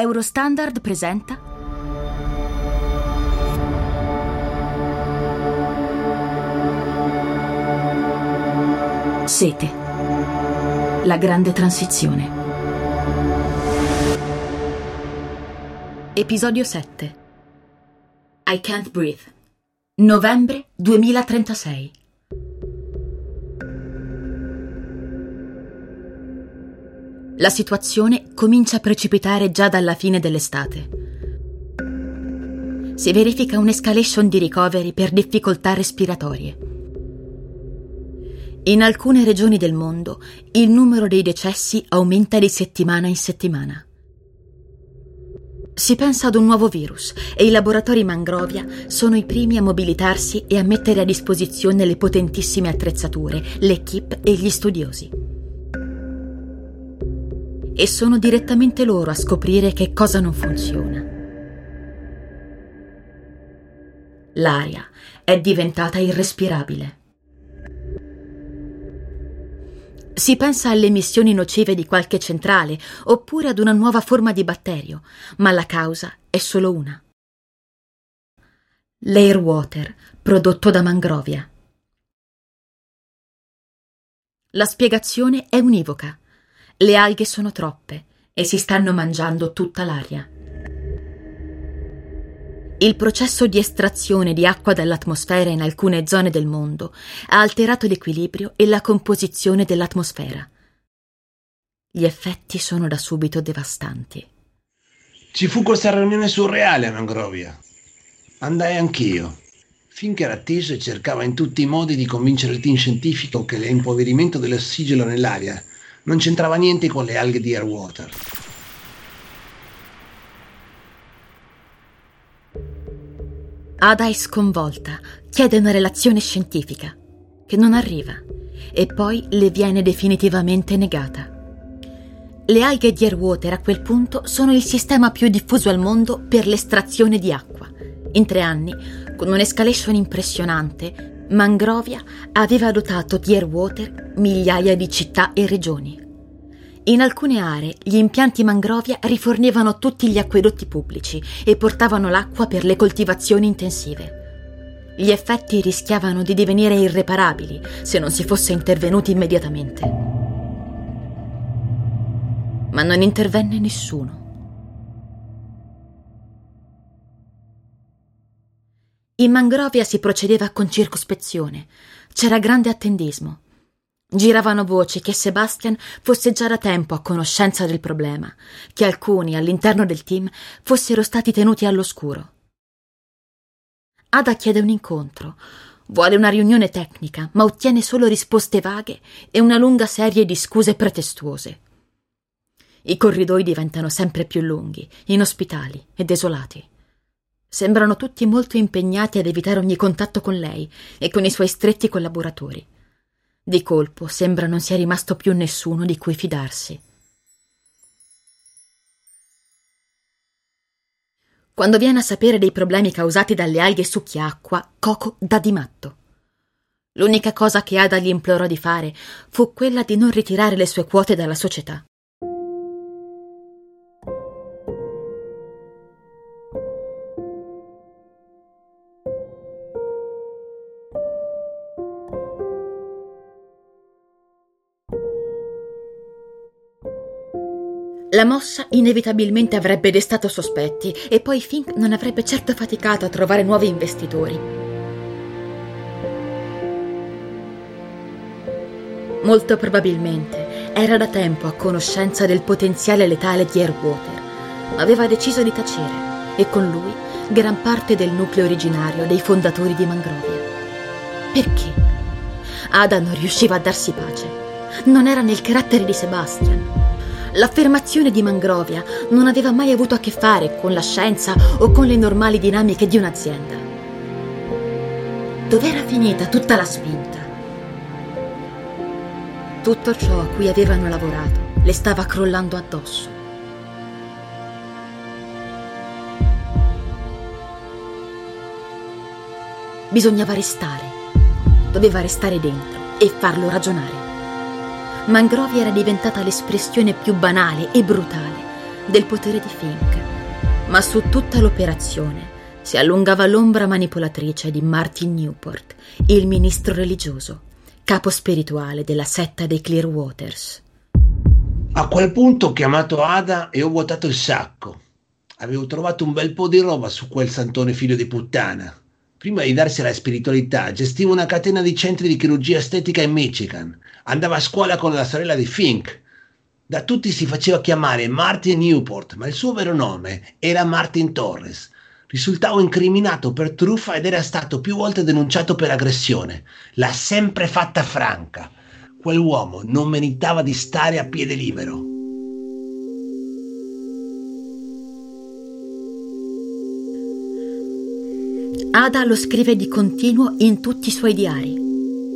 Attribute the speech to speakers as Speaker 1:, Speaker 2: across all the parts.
Speaker 1: Eurostandard presenta Sete. La grande transizione. Episodio 7. I can't breathe. Novembre 2036. La situazione comincia a precipitare già dalla fine dell'estate. Si verifica un'escalation di ricoveri per difficoltà respiratorie. In alcune regioni del mondo il numero dei decessi aumenta di settimana in settimana. Si pensa ad un nuovo virus e i laboratori Mangrovia sono i primi a mobilitarsi e a mettere a disposizione le potentissime attrezzature, l'equipe e gli studiosi e sono direttamente loro a scoprire che cosa non funziona. L'aria è diventata irrespirabile. Si pensa alle emissioni nocive di qualche centrale oppure ad una nuova forma di batterio, ma la causa è solo una. L'airwater prodotto da Mangrovia. La spiegazione è univoca. Le alghe sono troppe e si stanno mangiando tutta l'aria. Il processo di estrazione di acqua dall'atmosfera in alcune zone del mondo ha alterato l'equilibrio e la composizione dell'atmosfera. Gli effetti sono da subito devastanti.
Speaker 2: Ci fu questa riunione surreale a Mangrovia. Andai anch'io. Finché Rattis cercava in tutti i modi di convincere il team scientifico che l'impoverimento dell'ossigeno nell'aria non c'entrava niente con le alghe di Airwater.
Speaker 1: Ada è sconvolta, chiede una relazione scientifica, che non arriva, e poi le viene definitivamente negata. Le alghe di Airwater a quel punto sono il sistema più diffuso al mondo per l'estrazione di acqua. In tre anni, con un'escalation impressionante, Mangrovia aveva dotato di Airwater migliaia di città e regioni. In alcune aree gli impianti Mangrovia rifornivano tutti gli acquedotti pubblici e portavano l'acqua per le coltivazioni intensive. Gli effetti rischiavano di divenire irreparabili se non si fosse intervenuti immediatamente. Ma non intervenne nessuno. In Mangrovia si procedeva con circospezione. C'era grande attendismo. Giravano voci che Sebastian fosse già da tempo a conoscenza del problema, che alcuni all'interno del team fossero stati tenuti all'oscuro. Ada chiede un incontro, vuole una riunione tecnica, ma ottiene solo risposte vaghe e una lunga serie di scuse pretestuose. I corridoi diventano sempre più lunghi, inospitali e desolati. Sembrano tutti molto impegnati ad evitare ogni contatto con lei e con i suoi stretti collaboratori. Di colpo sembra non sia rimasto più nessuno di cui fidarsi. Quando viene a sapere dei problemi causati dalle alghe succhiacqua, Coco dà di matto. L'unica cosa che Ada gli implorò di fare fu quella di non ritirare le sue quote dalla società. La mossa inevitabilmente avrebbe destato sospetti e poi Fink non avrebbe certo faticato a trovare nuovi investitori. Molto probabilmente era da tempo a conoscenza del potenziale letale di Airwater, ma aveva deciso di tacere e con lui gran parte del nucleo originario dei fondatori di Mangrovia. Perché? Ada non riusciva a darsi pace. Non era nel carattere di Sebastian. L'affermazione di Mangrovia non aveva mai avuto a che fare con la scienza o con le normali dinamiche di un'azienda. Dov'era finita tutta la spinta? Tutto ciò a cui avevano lavorato le stava crollando addosso. Bisognava restare, doveva restare dentro e farlo ragionare. Mangrovia era diventata l'espressione più banale e brutale del potere di Fink, ma su tutta l'operazione si allungava l'ombra manipolatrice di Martin Newport, il ministro religioso, capo spirituale della setta dei Clearwaters.
Speaker 2: A quel punto ho chiamato Ada e ho vuotato il sacco. Avevo trovato un bel po' di roba su quel santone figlio di puttana. Prima di darsi alla spiritualità, gestiva una catena di centri di chirurgia estetica in Michigan. Andava a scuola con la sorella di Fink. Da tutti si faceva chiamare Martin Newport, ma il suo vero nome era Martin Torres. Risultavo incriminato per truffa ed era stato più volte denunciato per aggressione. L'ha sempre fatta franca. Quell'uomo non meritava di stare a piede libero.
Speaker 1: Ada lo scrive di continuo in tutti i suoi diari.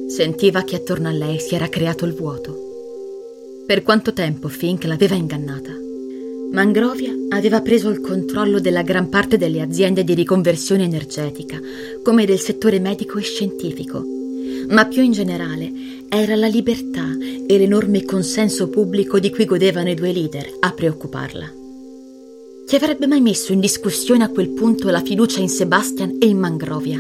Speaker 1: Sentiva che attorno a lei si era creato il vuoto. Per quanto tempo Fink l'aveva ingannata? Mangrovia aveva preso il controllo della gran parte delle aziende di riconversione energetica, come del settore medico e scientifico, ma più in generale era la libertà e l'enorme consenso pubblico di cui godevano i due leader a preoccuparla. Chi avrebbe mai messo in discussione a quel punto la fiducia in Sebastian e in Mangrovia?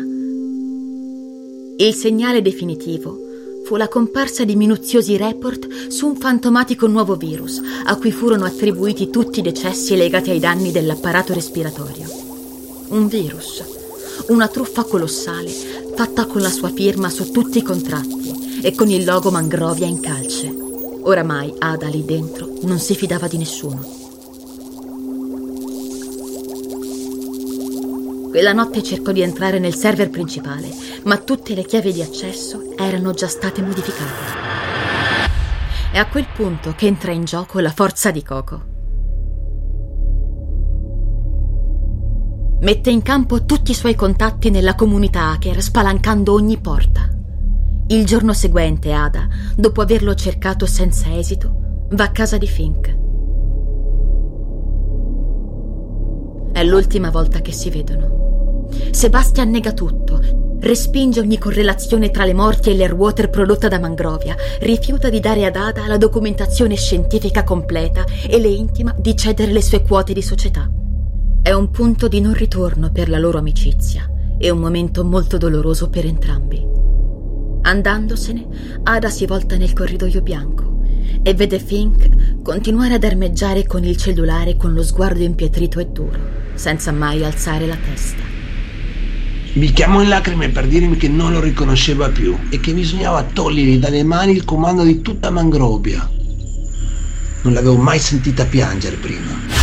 Speaker 1: Il segnale definitivo fu la comparsa di minuziosi report su un fantomatico nuovo virus, a cui furono attribuiti tutti i decessi legati ai danni dell'apparato respiratorio. Un virus, una truffa colossale, fatta con la sua firma su tutti i contratti e con il logo Mangrovia in calce. Oramai Ada lì dentro non si fidava di nessuno. Quella notte cercò di entrare nel server principale, ma tutte le chiavi di accesso erano già state modificate. È a quel punto che entra in gioco la forza di Coco. Mette in campo tutti i suoi contatti nella comunità hacker, spalancando ogni porta. Il giorno seguente Ada, dopo averlo cercato senza esito, va a casa di Fink. L'ultima volta che si vedono. Sebastian nega tutto, respinge ogni correlazione tra le morti e l'airwater prodotta da Mangrovia, rifiuta di dare ad Ada la documentazione scientifica completa e le intima di cedere le sue quote di società. È un punto di non ritorno per la loro amicizia e un momento molto doloroso per entrambi. Andandosene, Ada si volta nel corridoio bianco e vede Fink continuare ad armeggiare con il cellulare con lo sguardo impietrito e duro, senza mai alzare la testa.
Speaker 2: Mi chiamò in lacrime per dirmi che non lo riconosceva più e che bisognava togliergli dalle mani il comando di tutta Mangrovia. Non l'avevo mai sentita piangere prima.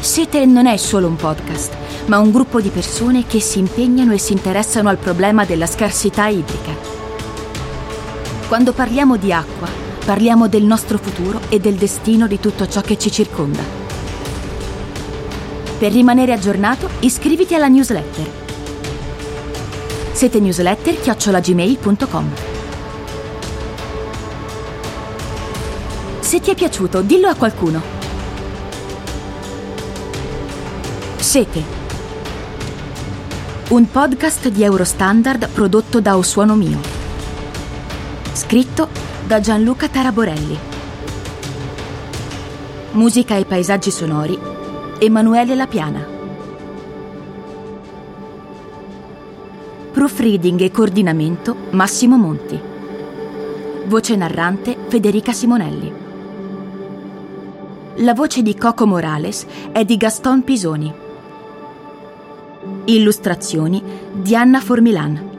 Speaker 1: Sete non è solo un podcast, ma un gruppo di persone che si impegnano e si interessano al problema della scarsità idrica. Quando parliamo di acqua, Parliamo del nostro futuro e del destino di tutto ciò che ci circonda. Per rimanere aggiornato, iscriviti alla newsletter. Siete newsletter chiocciolagmail.com. Se ti è piaciuto, dillo a qualcuno. Sete. Un podcast di Eurostandard prodotto da Osuono Mio. Scritto da Gianluca Taraborelli. Musica e paesaggi sonori Emanuele Lapiana. Proofreading e coordinamento Massimo Monti. Voce narrante Federica Simonelli. La voce di Coco Morales è di Gaston Pisoni. Illustrazioni di Anna Formilan.